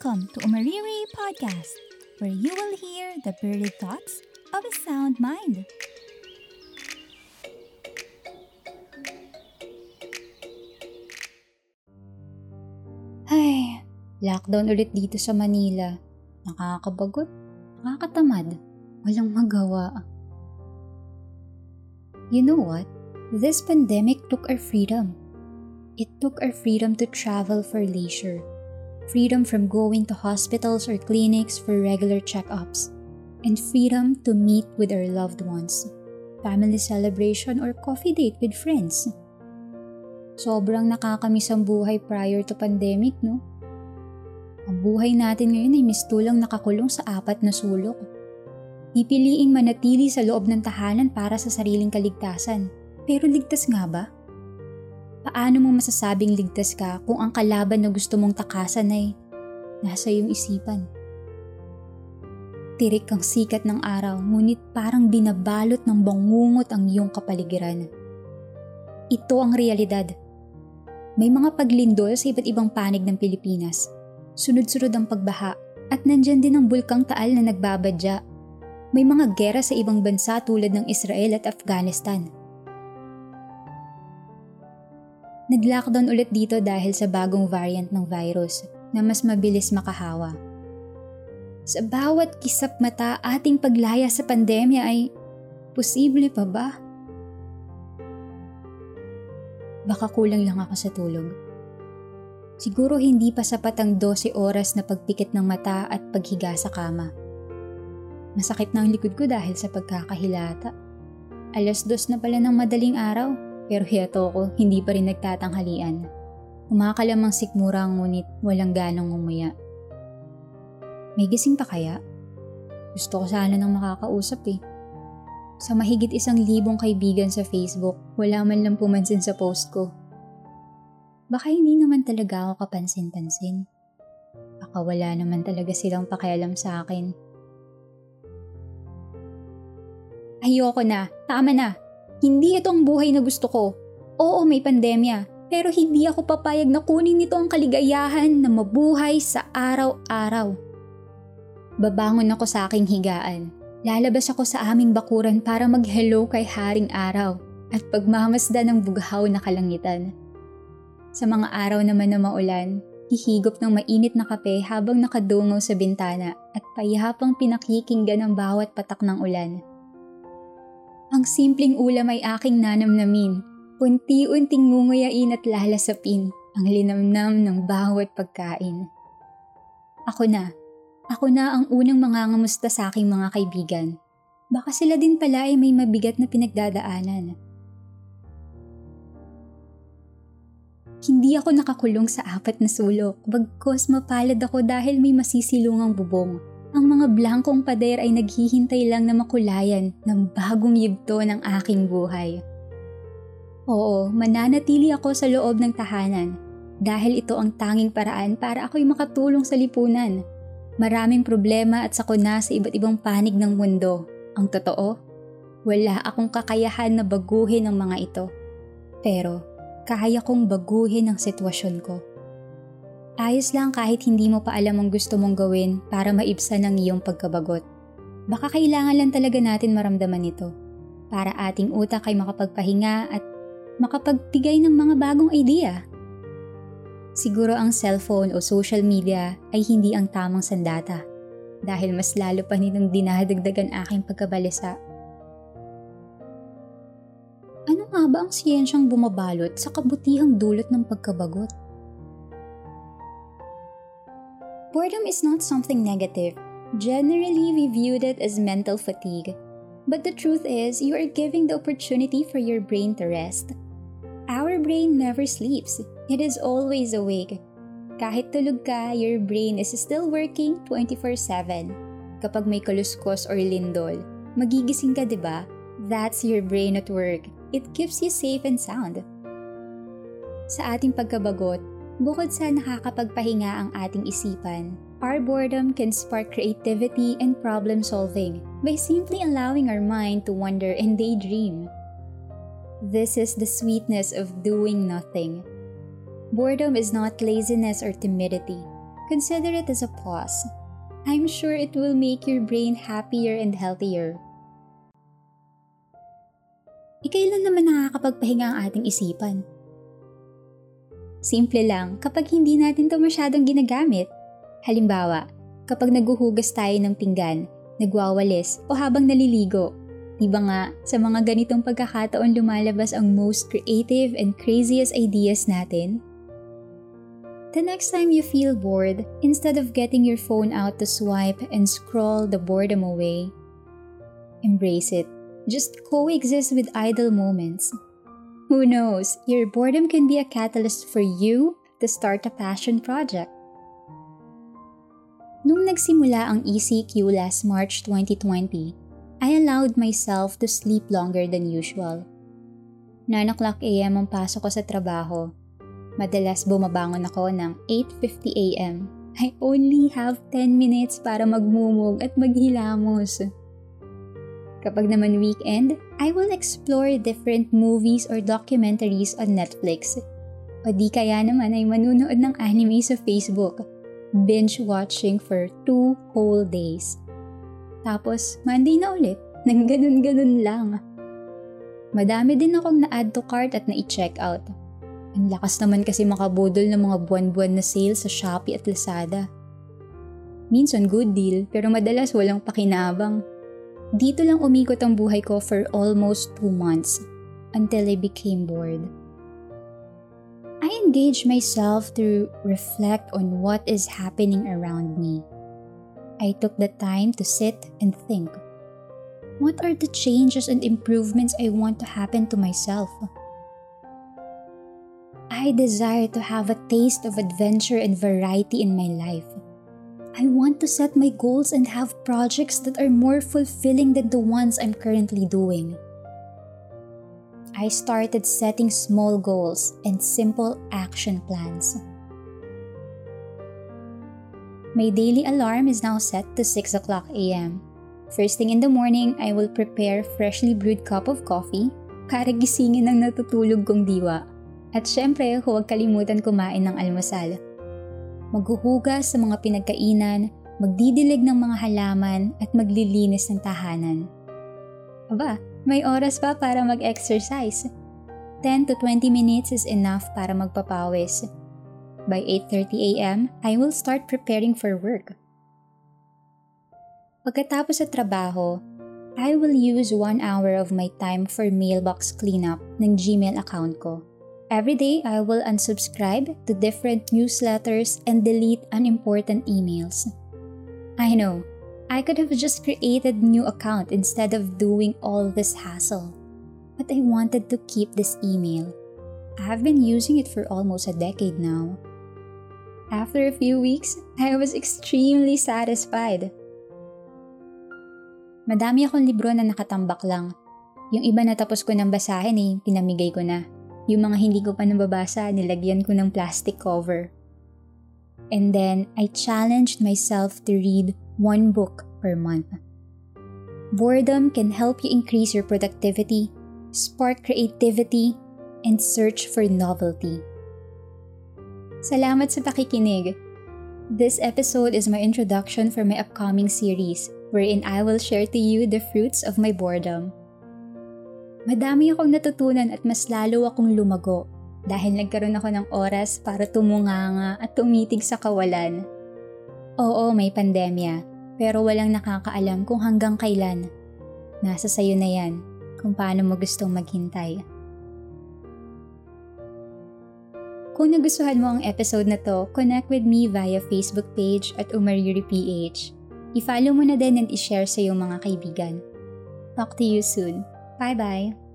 Welcome to Umariri Podcast, where you will hear the buried thoughts of a sound mind. Ay, lockdown ulit dito sa Manila. Nakakabagot, nakakatamad, walang magawa. You know what? This pandemic took our freedom. It took our freedom to travel for leisure. Freedom from going to hospitals or clinics for regular checkups. And freedom to meet with our loved ones. Family celebration or coffee date with friends. Sobrang nakakamiss ang buhay prior to pandemic, no? Ang buhay natin ngayon ay mistulang nakakulong sa apat na sulok. Pipiliing manatili sa loob ng tahanan para sa sariling kaligtasan. Pero ligtas nga ba? Paano mo masasabing ligtas ka kung ang kalaban na gusto mong takasan ay nasa iyong isipan? Tirik ang sikat ng araw ngunit parang binabalot ng bangungot ang iyong kapaligiran. Ito ang realidad may mga paglindol sa iba't ibang panig ng Pilipinas. Sunod-sunod ang pagbaha at nandyan din ang bulkang taal na nagbabadya. May mga gera sa ibang bansa tulad ng Israel at Afghanistan. Nag-lockdown ulit dito dahil sa bagong variant ng virus na mas mabilis makahawa. Sa bawat kisap mata ating paglaya sa pandemya ay posible pa ba? Baka kulang lang ako sa tulog. Siguro hindi pa sapat ang 12 oras na pagpikit ng mata at paghiga sa kama. Masakit na ang likod ko dahil sa pagkakahilata. Alas dos na pala ng madaling araw, pero hiyato ko hindi pa rin nagtatanghalian. Umakalamang sikmura ngunit walang ganong umuya. May gising pa kaya? Gusto ko sana nang makakausap eh. Sa mahigit isang libong kaibigan sa Facebook, wala man lang pumansin sa post ko. Baka hindi naman talaga ako kapansin-pansin. Baka wala naman talaga silang pakialam sa akin. Ayoko na, tama na. Hindi ito ang buhay na gusto ko. Oo, may pandemya, pero hindi ako papayag na kunin nito ang kaligayahan na mabuhay sa araw-araw. Babangon ako sa aking higaan Lalabas ako sa aming bakuran para mag-hello kay Haring Araw at pagmamasda ng bughaw na kalangitan. Sa mga araw naman na maulan, hihigop ng mainit na kape habang nakadungaw sa bintana at payapang pinakikinggan ang bawat patak ng ulan. Ang simpleng ulam ay aking nanamnamin, unti-unting ngunguyain at lalasapin ang linamnam ng bawat pagkain. Ako na, ako na ang unang mangangamusta sa aking mga kaibigan. Baka sila din pala ay may mabigat na pinagdadaanan. Hindi ako nakakulong sa apat na sulok, bagkos mapalad ako dahil may masisilungang bubong. Ang mga blankong pader ay naghihintay lang na makulayan ng bagong yugto ng aking buhay. Oo, mananatili ako sa loob ng tahanan dahil ito ang tanging paraan para ako'y makatulong sa lipunan Maraming problema at sakuna sa iba't ibang panig ng mundo. Ang totoo, wala akong kakayahan na baguhin ang mga ito. Pero, kaya kong baguhin ang sitwasyon ko. Ayos lang kahit hindi mo pa alam ang gusto mong gawin para maibsan ang iyong pagkabagot. Baka kailangan lang talaga natin maramdaman ito para ating utak ay makapagpahinga at makapagbigay ng mga bagong idea siguro ang cellphone o social media ay hindi ang tamang sandata dahil mas lalo pa nitong dinadagdagan aking pagkabalisa. Ano nga ba ang siyensyang bumabalot sa kabutihang dulot ng pagkabagot? Boredom is not something negative. Generally, we viewed it as mental fatigue. But the truth is, you are giving the opportunity for your brain to rest. Our brain never sleeps. It is always awake. Kahit tulog ka, your brain is still working 24-7. Kapag may kaluskos or lindol, magigising ka, di ba? That's your brain at work. It keeps you safe and sound. Sa ating pagkabagot, bukod sa nakakapagpahinga ang ating isipan, our boredom can spark creativity and problem solving by simply allowing our mind to wander and daydream. This is the sweetness of doing nothing. Boredom is not laziness or timidity. consider it as a pause. I'm sure it will make your brain happier and healthier. Ikailan naman nakakapagpahinga ang ating isipan? Simple lang kapag hindi natin to masyadong ginagamit. Halimbawa, kapag naguhugas tayo ng pinggan, nagwawalis o habang naliligo. Diba nga, sa mga ganitong pagkakataon lumalabas ang most creative and craziest ideas natin? The next time you feel bored, instead of getting your phone out to swipe and scroll the boredom away, embrace it. Just coexist with idle moments. Who knows, your boredom can be a catalyst for you to start a passion project. Nung nagsimula ang ECQ last March 2020, I allowed myself to sleep longer than usual. 9 o'clock a.m. ang pasok ko sa trabaho. Madalas bumabangon ako ng 8.50 a.m. I only have 10 minutes para magmumog at maghilamos. Kapag naman weekend, I will explore different movies or documentaries on Netflix. O di kaya naman ay manunood ng anime sa Facebook. Binge watching for two whole days. Tapos, Monday na ulit. Nang ganun-ganun lang. Madami din akong na-add to cart at na-check out. Ang lakas naman kasi makabudol ng mga buwan-buwan na sale sa Shopee at Lazada. Minsan good deal, pero madalas walang pakinabang. Dito lang umikot ang buhay ko for almost two months until I became bored. I engage myself to reflect on what is happening around me. I took the time to sit and think. What are the changes and improvements I want to happen to myself? I desire to have a taste of adventure and variety in my life. I want to set my goals and have projects that are more fulfilling than the ones I'm currently doing. I started setting small goals and simple action plans. My daily alarm is now set to 6 o'clock a.m. First thing in the morning, I will prepare freshly brewed cup of coffee para gisingin ang natutulog kong diwa. At syempre, huwag kalimutan kumain ng almusal maghuhugas sa mga pinagkainan, magdidilig ng mga halaman at maglilinis ng tahanan. Aba, may oras pa para mag-exercise. 10 to 20 minutes is enough para magpapawis. By 8.30 a.m., I will start preparing for work. Pagkatapos sa trabaho, I will use one hour of my time for mailbox cleanup ng Gmail account ko. Every day, I will unsubscribe to different newsletters and delete unimportant emails. I know, I could have just created new account instead of doing all this hassle. But I wanted to keep this email. I have been using it for almost a decade now. After a few weeks, I was extremely satisfied. Madami akong libro na nakatambak lang. Yung iba natapos ko ng basahin eh, pinamigay ko na. Yung mga hindi ko pa nababasa, nilagyan ko ng plastic cover. And then, I challenged myself to read one book per month. Boredom can help you increase your productivity, spark creativity, and search for novelty. Salamat sa pakikinig. This episode is my introduction for my upcoming series, wherein I will share to you the fruits of my boredom. Madami akong natutunan at mas lalo akong lumago dahil nagkaroon ako ng oras para tumunganga at tumitig sa kawalan. Oo, may pandemya, pero walang nakakaalam kung hanggang kailan. Nasa sayo na yan kung paano mo gustong maghintay. Kung nagustuhan mo ang episode na to, connect with me via Facebook page at Umaryuri PH. I-follow mo na din and i-share sa iyong mga kaibigan. Talk to you soon. Bye bye.